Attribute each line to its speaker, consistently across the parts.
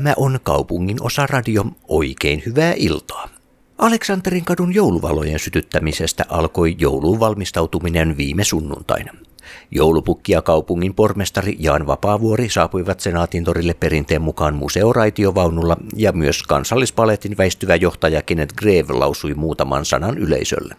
Speaker 1: Tämä on kaupungin osa radio. Oikein hyvää iltaa. Aleksanterin kadun jouluvalojen sytyttämisestä alkoi jouluun valmistautuminen viime sunnuntaina. Joulupukki ja kaupungin pormestari Jaan Vapaavuori saapuivat Senaatin torille perinteen mukaan museoraitiovaunulla ja myös kansallispaletin väistyvä johtaja Kenneth Greve lausui muutaman sanan yleisölle.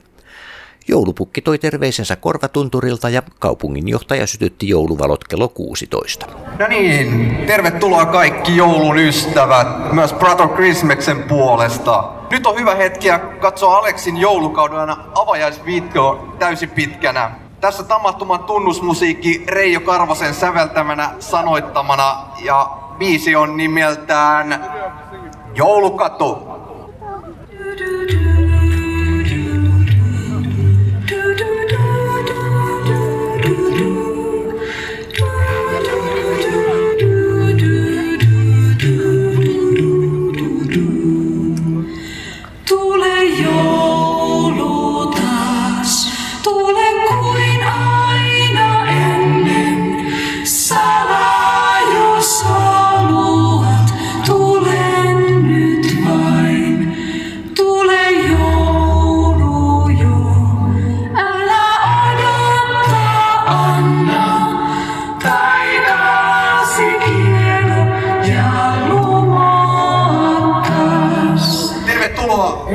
Speaker 1: Joulupukki toi terveisensä korvatunturilta ja kaupunginjohtaja sytytti jouluvalot kello 16.
Speaker 2: No niin, tervetuloa kaikki joulun ystävät, myös Brother Christmaksen puolesta. Nyt on hyvä hetki katsoa Aleksin joulukauden avajaisviikko täysin pitkänä. Tässä tapahtuman tunnusmusiikki Reijo Karvosen säveltämänä, sanoittamana ja biisi on nimeltään Joulukatu.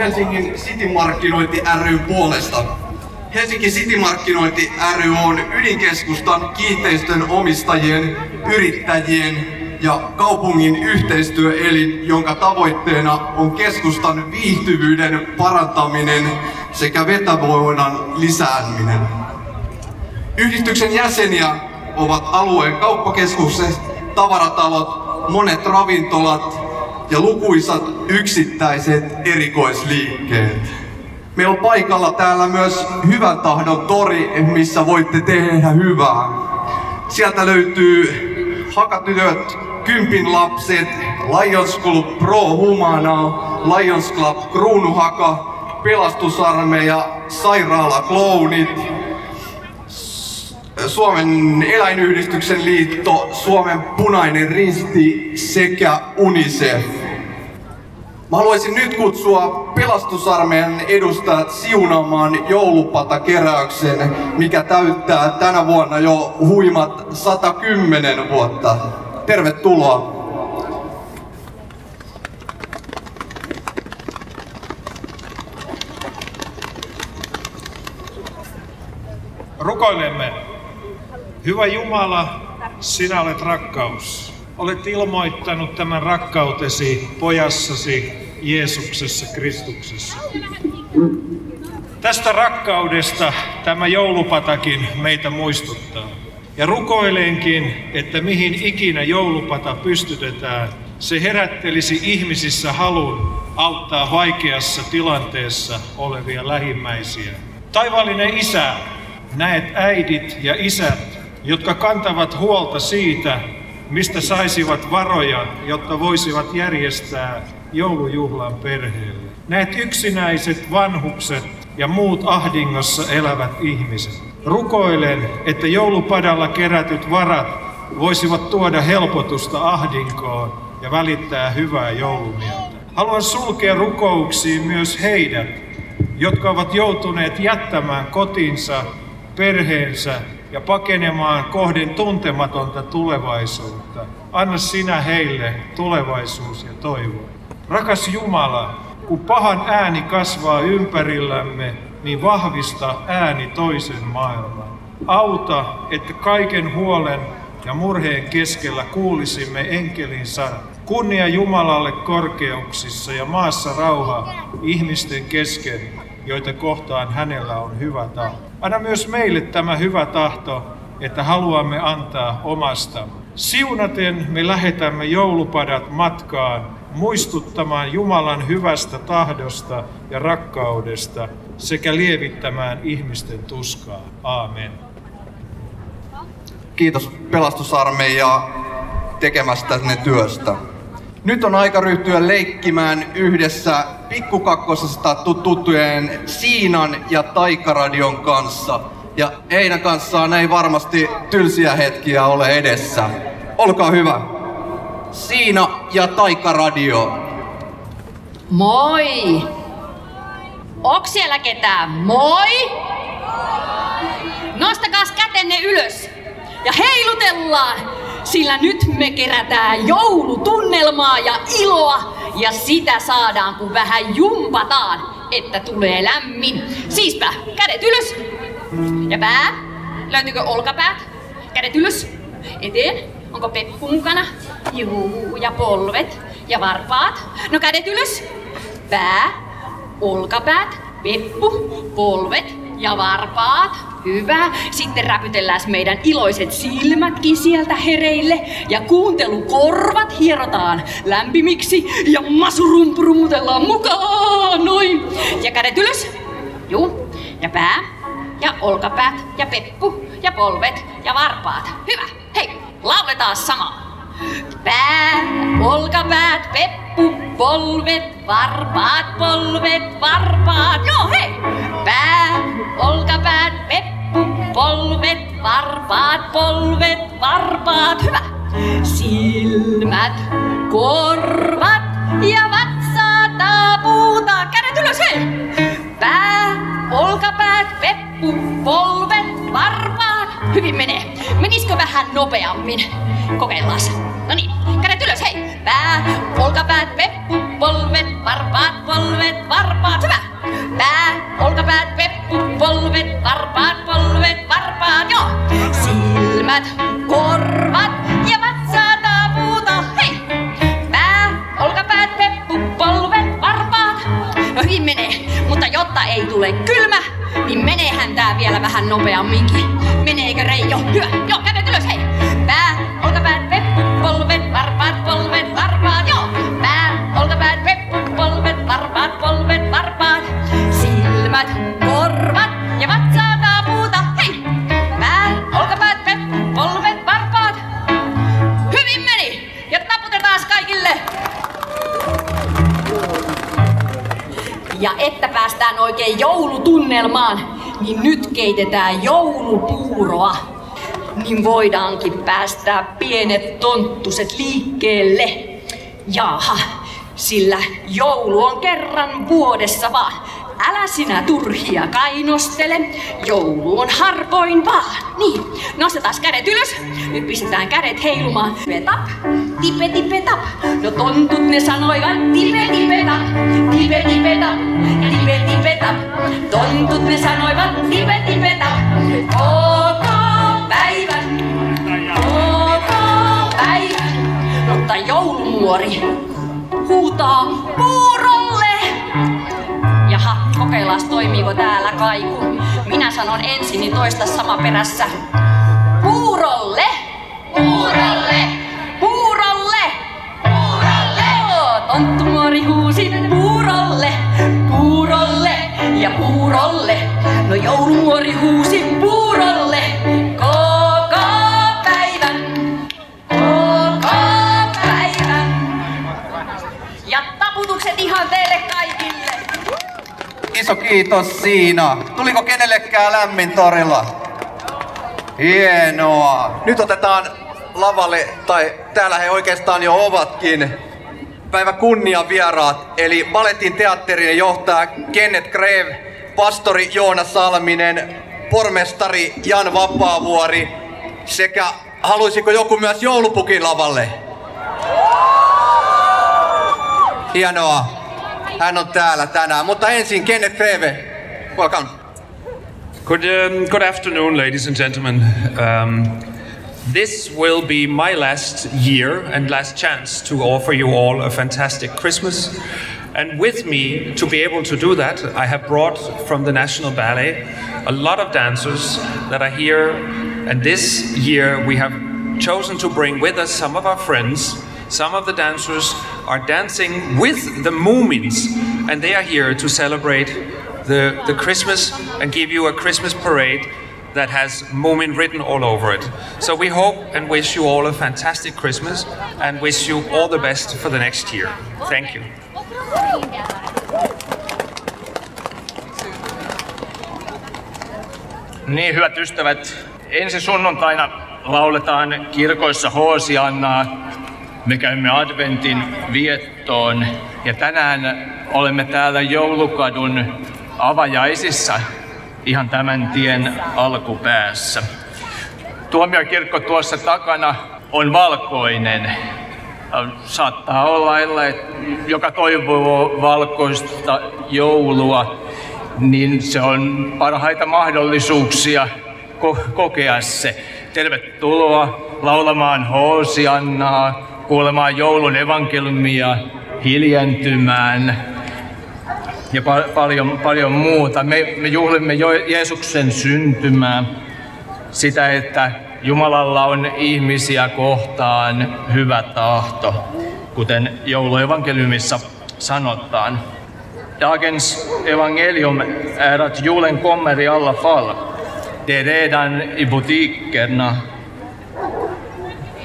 Speaker 2: Helsingin City-markkinointi ry puolesta. Helsinki City-markkinointi ry on ydinkeskustan kiinteistön omistajien, yrittäjien ja kaupungin yhteistyöelin, jonka tavoitteena on keskustan viihtyvyyden parantaminen sekä vetävoiman lisääminen. Yhdistyksen jäseniä ovat alueen kauppakeskukset, tavaratalot, monet ravintolat, ja lukuisat yksittäiset erikoisliikkeet. Meillä on paikalla täällä myös hyvän tahdon tori, missä voitte tehdä hyvää. Sieltä löytyy hakatytöt, kympin lapset, Lions Club Pro Humana, Lions Club Kruunuhaka, pelastusarmeija, sairaala klounit, Suomen eläinyhdistyksen liitto, Suomen punainen risti sekä UNICEF. Mä haluaisin nyt kutsua pelastusarmeijan edustajat siunaamaan joulupatakeräyksen, mikä täyttää tänä vuonna jo huimat 110 vuotta. Tervetuloa!
Speaker 3: Rukoilemme. Hyvä Jumala, sinä olet rakkaus. Olet ilmoittanut tämän rakkautesi pojassasi Jeesuksessa Kristuksessa. Tästä rakkaudesta tämä joulupatakin meitä muistuttaa. Ja rukoilenkin, että mihin ikinä joulupata pystytetään, se herättelisi ihmisissä halun auttaa vaikeassa tilanteessa olevia lähimmäisiä. Taivallinen Isä, näet äidit ja isät, jotka kantavat huolta siitä, mistä saisivat varoja, jotta voisivat järjestää joulujuhlan perheelle. Näet yksinäiset vanhukset ja muut ahdingossa elävät ihmiset. Rukoilen, että joulupadalla kerätyt varat voisivat tuoda helpotusta ahdinkoon ja välittää hyvää joulumieltä. Haluan sulkea rukouksiin myös heidät, jotka ovat joutuneet jättämään kotinsa, perheensä ja pakenemaan kohden tuntematonta tulevaisuutta. Anna sinä heille tulevaisuus ja toivo. Rakas Jumala, kun pahan ääni kasvaa ympärillämme, niin vahvista ääni toisen maailman. Auta, että kaiken huolen ja murheen keskellä kuulisimme enkelin sanan. Kunnia Jumalalle korkeuksissa ja maassa rauha ihmisten kesken, joita kohtaan hänellä on hyvä tahto. Anna myös meille tämä hyvä tahto, että haluamme antaa omasta. Siunaten me lähetämme joulupadat matkaan muistuttamaan Jumalan hyvästä tahdosta ja rakkaudesta sekä lievittämään ihmisten tuskaa. Aamen.
Speaker 2: Kiitos pelastusarmeija tekemästä ne työstä. Nyt on aika ryhtyä leikkimään yhdessä pikkukakkosesta tuttujen Siinan ja Taikaradion kanssa. Ja heidän kanssaan ei varmasti tylsiä hetkiä ole edessä. Olkaa hyvä. Siina ja Taikaradio.
Speaker 4: Moi! Onks siellä ketään? Moi! Nostakaas kätenne ylös ja heilutellaan, sillä nyt me kerätään joulutunnelmaa ja iloa ja sitä saadaan kun vähän jumpataan, että tulee lämmin. Siispä, kädet ylös ja pää. Löytyykö olkapäät? Kädet ylös. Eteen. Onko Peppu mukana? Juu, ja polvet ja varpaat. No kädet ylös. Pää, olkapäät, peppu, polvet ja varpaat. Hyvä. Sitten räpytellään meidän iloiset silmätkin sieltä hereille. Ja kuuntelukorvat hierotaan lämpimiksi. Ja masurumprumutellaan mukaan. Noin. Ja kädet ylös. Juu. Ja pää. Ja olkapäät. Ja peppu. Ja polvet. Ja varpaat. Hyvä. Hei, lauletaan samaa. Pää, olkapäät, peppu, polvet, varpaat, polvet, varpaat. Joo, hei! Pää, olkapäät, polvet, varpaat, polvet, varpaat. Hyvä! Silmät, korvat ja vatsa taapuuta. Kädet ylös, hei! Pää, olkapäät, peppu, polvet, varpaat. Hyvin menee. Menisikö vähän nopeammin? Kokeillaan. No niin, kädet ylös, hei! Pää, olkapäät, peppu, Ja että päästään oikein joulutunnelmaan, niin nyt keitetään joulupuuroa. Niin voidaankin päästää pienet tonttuset liikkeelle. Jaha, sillä joulu on kerran vuodessa vaan. Älä sinä turhia kainostele, joulu on harvoin vaan. Niin, nostetaan kädet ylös. Nyt pistetään kädet heilumaan. Tipe tap, tipe tipe tap. No tontut ne sanoivat tipe tipe tap, tipe tipe tap, tipe tipe tap. Tontut ne sanoivat tipe tipe tap. Koko päivän, koko päivän. Mutta joulumuori huutaa puurolle. Jaha, kokeillaan toimiiko täällä kaiku. Minä sanon ensin, niin toista sama perässä. Puurolle! Puurolle! Joo, Tonttumuori huusi puurolle, puurolle ja puurolle. No joulumuori huusi puurolle koko päivän, koko päivän. Ja taputukset ihan teille kaikille.
Speaker 2: Iso kiitos Siina. Tuliko kenellekään lämmin torilla? Hienoa. Nyt otetaan lavalle, tai täällä he oikeastaan jo ovatkin, päivä kunnia vieraat, eli Baletin teatterin johtaja Kenneth Greve, pastori Joona Salminen, pormestari Jan Vapaavuori sekä haluaisiko joku myös joulupukin lavalle? Hienoa. Hän on täällä tänään, mutta ensin Kenneth Greve. Welcome.
Speaker 5: Good, um, good afternoon, ladies and gentlemen. Um, this will be my last year and last chance to offer you all a fantastic Christmas. And with me, to be able to do that, I have brought from the National Ballet a lot of dancers that are here. And this year, we have chosen to bring with us some of our friends. Some of the dancers are dancing with the Moomins, and they are here to celebrate the, the Christmas and give you a Christmas parade that has Moomin written all over it. So we hope and wish you all a fantastic Christmas and wish you all the best for the next year. Thank you.
Speaker 6: Niin, hyvät ystävät, ensi sunnuntaina lauletaan kirkoissa Hoosiannaa Me käymme adventin viettoon ja tänään olemme täällä joulukadun avajaisissa ihan tämän tien alkupäässä. Tuomiokirkko tuossa takana on valkoinen. Saattaa olla, että joka toivoo valkoista joulua, niin se on parhaita mahdollisuuksia kokea se. Tervetuloa laulamaan Hoosiannaa, kuulemaan joulun evankeliumia, hiljentymään ja pa- paljon, paljon muuta. Me, me juhlimme jo Jeesuksen syntymää, sitä, että Jumalalla on ihmisiä kohtaan hyvä tahto, kuten jouluevankeliumissa sanotaan. Dagens evangelium är att julen kommer i alla fall. Det är redan i butikerna.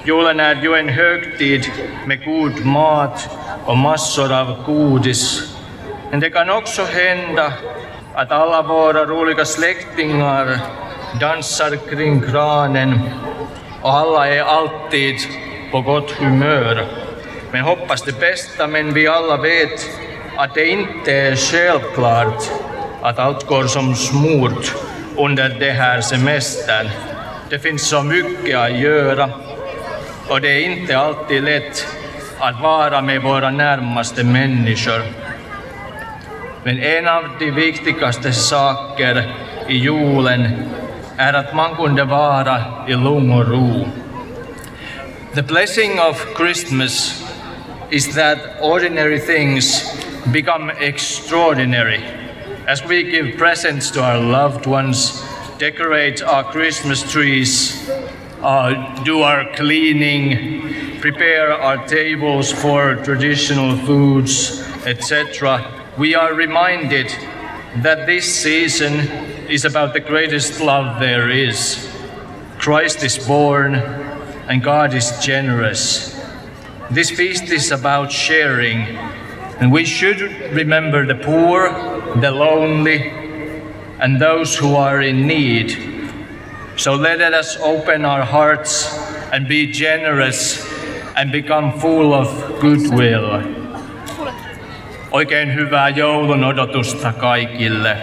Speaker 6: Julen är ju en högtid med god mat och massor av godis. Men det kan också hända att alla våra roliga släktingar dansar kring kranen och alla är alltid på gott humör. Men hoppas det bästa, men vi alla vet att det inte är självklart att allt går som smort under det här semestern. Det finns så mycket att göra och det är inte alltid lätt att vara med våra närmaste människor. Men en av de viktigaste saker i julen är att man kunde vara i lugn och ro. The blessing of Christmas is that ordinary things become extraordinary. As we give presents to our loved ones, decorate our Christmas trees, uh, do our cleaning, prepare our tables for traditional foods, etc., we are reminded that this season is about the greatest love there is. Christ is born and God is generous. This feast is about sharing, and we should remember the poor, the lonely, and those who are in need. So let us open our hearts and be generous and become full of goodwill. Oikein hyvää joulun odotusta kaikille.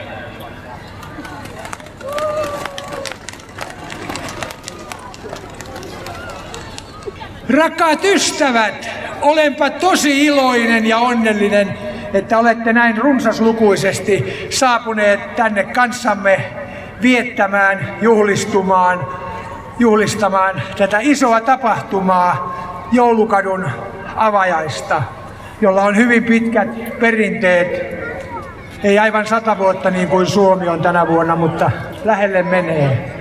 Speaker 7: Rakkaat ystävät, olenpa tosi iloinen ja onnellinen, että olette näin runsaslukuisesti saapuneet tänne kanssamme viettämään, juhlistumaan, juhlistamaan tätä isoa tapahtumaa, joulukadun avajaista, jolla on hyvin pitkät perinteet. Ei aivan sata vuotta niin kuin Suomi on tänä vuonna, mutta lähelle menee.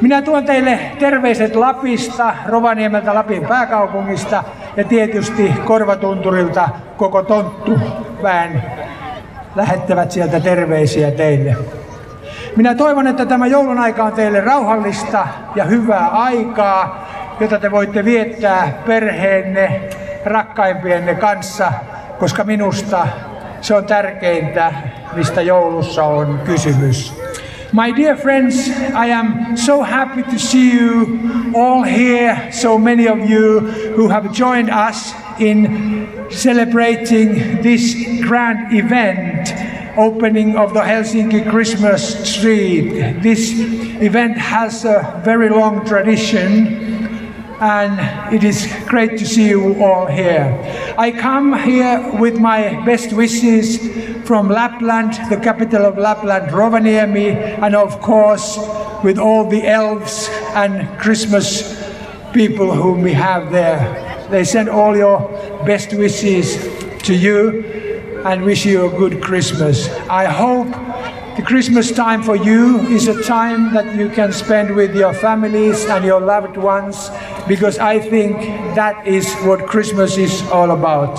Speaker 7: Minä tuon teille terveiset Lapista, Rovaniemeltä Lapin pääkaupungista ja tietysti Korvatunturilta koko tonttuväen lähettävät sieltä terveisiä teille. Minä toivon, että tämä joulun aika on teille rauhallista ja hyvää aikaa, jota te voitte viettää perheenne, rakkaimpienne kanssa, koska minusta se on tärkeintä, mistä joulussa on kysymys. My dear friends, I am so happy to see you all here, so many of you who have joined us in celebrating this grand event, opening of the Helsinki Christmas Street. This event has a very long tradition and it is great to see you all here. I come here with my best wishes from Lapland, the capital of Lapland, Rovaniemi, and of course with all the elves and Christmas people whom we have there. They send all your best wishes to you and wish you a good Christmas. I hope the Christmas time for you is a time that you can spend with your families and your loved ones because I think that is what Christmas is all about.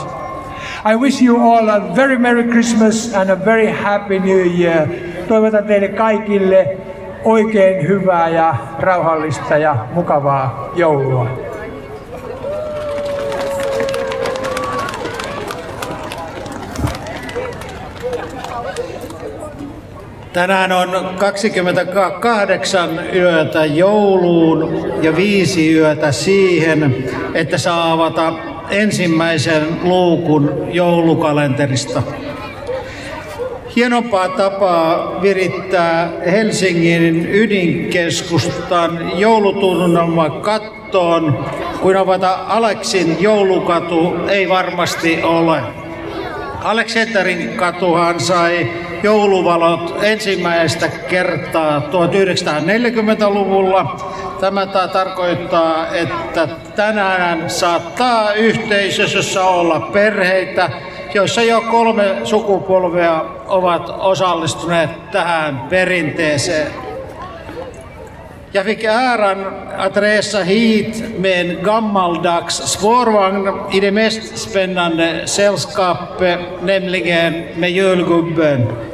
Speaker 7: I wish you all a very Merry Christmas and a very Happy New Year. Toivotan teille kaikille oikein hyvää ja rauhallista ja mukavaa joulua.
Speaker 8: Tänään on 28 yötä jouluun ja viisi yötä siihen, että saa avata ensimmäisen luukun joulukalenterista. Hienompaa tapaa virittää Helsingin ydinkeskustan joulutunnelma kattoon kuin avata Aleksin joulukatu ei varmasti ole. Aleksenterin katuhan sai jouluvalot ensimmäistä kertaa 1940-luvulla. Tämä tarkoittaa, että tänään saattaa yhteisössä olla perheitä, joissa jo kolme sukupolvea ovat osallistuneet tähän perinteeseen. Jag fick äran att resa hit med en gammaldags spårvagn i det mest spännande sällskapet, nämligen med julgubben.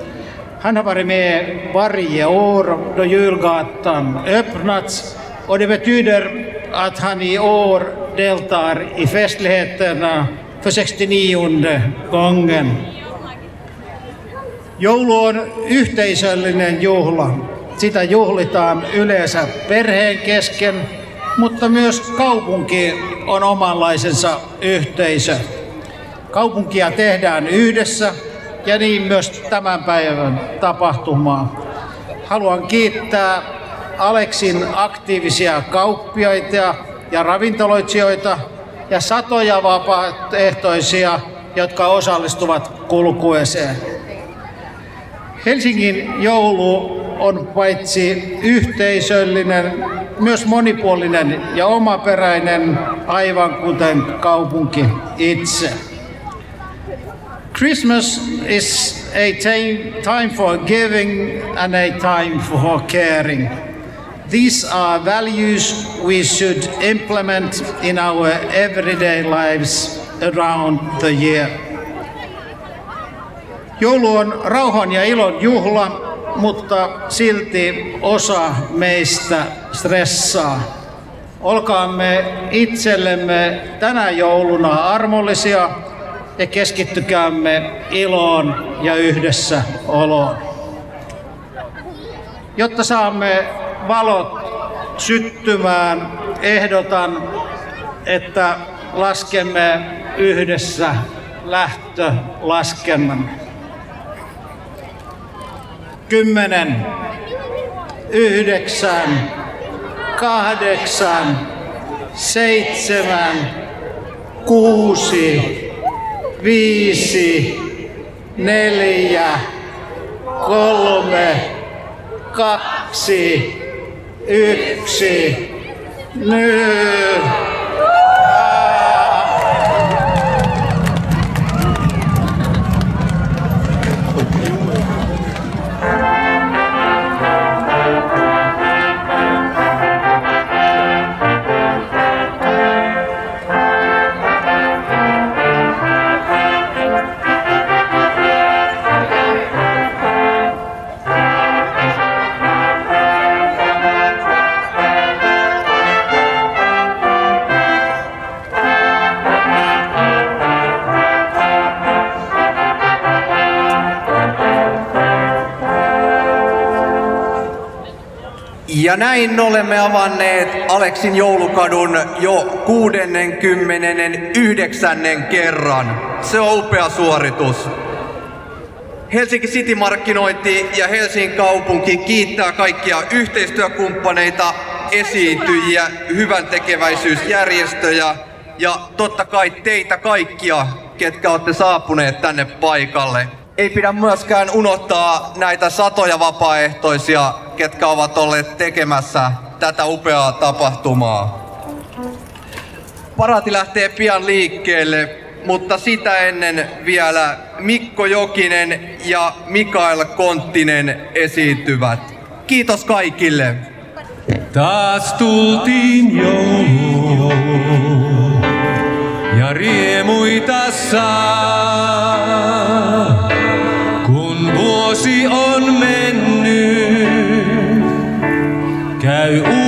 Speaker 8: Han har varit med varje år då julgatan öppnats och det betyder att han i år deltar i festligheterna för 69 gången. Joulu on yhteisöllinen juhla. Sitä juhlitaan yleensä perheen kesken, mutta myös kaupunki on omanlaisensa yhteisö. Kaupunkia tehdään yhdessä ja niin myös tämän päivän tapahtumaa. Haluan kiittää Aleksin aktiivisia kauppiaita ja ravintoloitsijoita ja satoja vapaaehtoisia, jotka osallistuvat kulkueeseen. Helsingin joulu on paitsi yhteisöllinen, myös monipuolinen ja omaperäinen, aivan kuten kaupunki itse. Christmas is a time for giving and a time for caring. These are values we should implement in our everyday lives around the year. Joulu on rauhan ja ilon juhla, mutta silti osa meistä stressaa. Olkaamme itsellemme tänä jouluna armollisia ja keskittykäämme iloon ja yhdessä oloon. Jotta saamme valot syttymään, ehdotan, että laskemme yhdessä lähtölaskennan. Kymmenen, yhdeksän, kahdeksan, seitsemän, kuusi, viisi, neljä, kolme, kaksi, yksi, nyt.
Speaker 2: Ja näin olemme avanneet Aleksin joulukadun jo 69. kerran. Se on upea suoritus. Helsinki City Markkinointi ja Helsingin kaupunki kiittää kaikkia yhteistyökumppaneita, esiintyjiä, hyvän tekeväisyysjärjestöjä ja totta kai teitä kaikkia, ketkä olette saapuneet tänne paikalle. Ei pidä myöskään unohtaa näitä satoja vapaaehtoisia, ketkä ovat olleet tekemässä tätä upeaa tapahtumaa. Paraati lähtee pian liikkeelle, mutta sitä ennen vielä Mikko Jokinen ja Mikael Konttinen esiintyvät. Kiitos kaikille!
Speaker 9: Taas tultiin jouluun ja riemuita saa. Vuosi on mennyt, käy uusi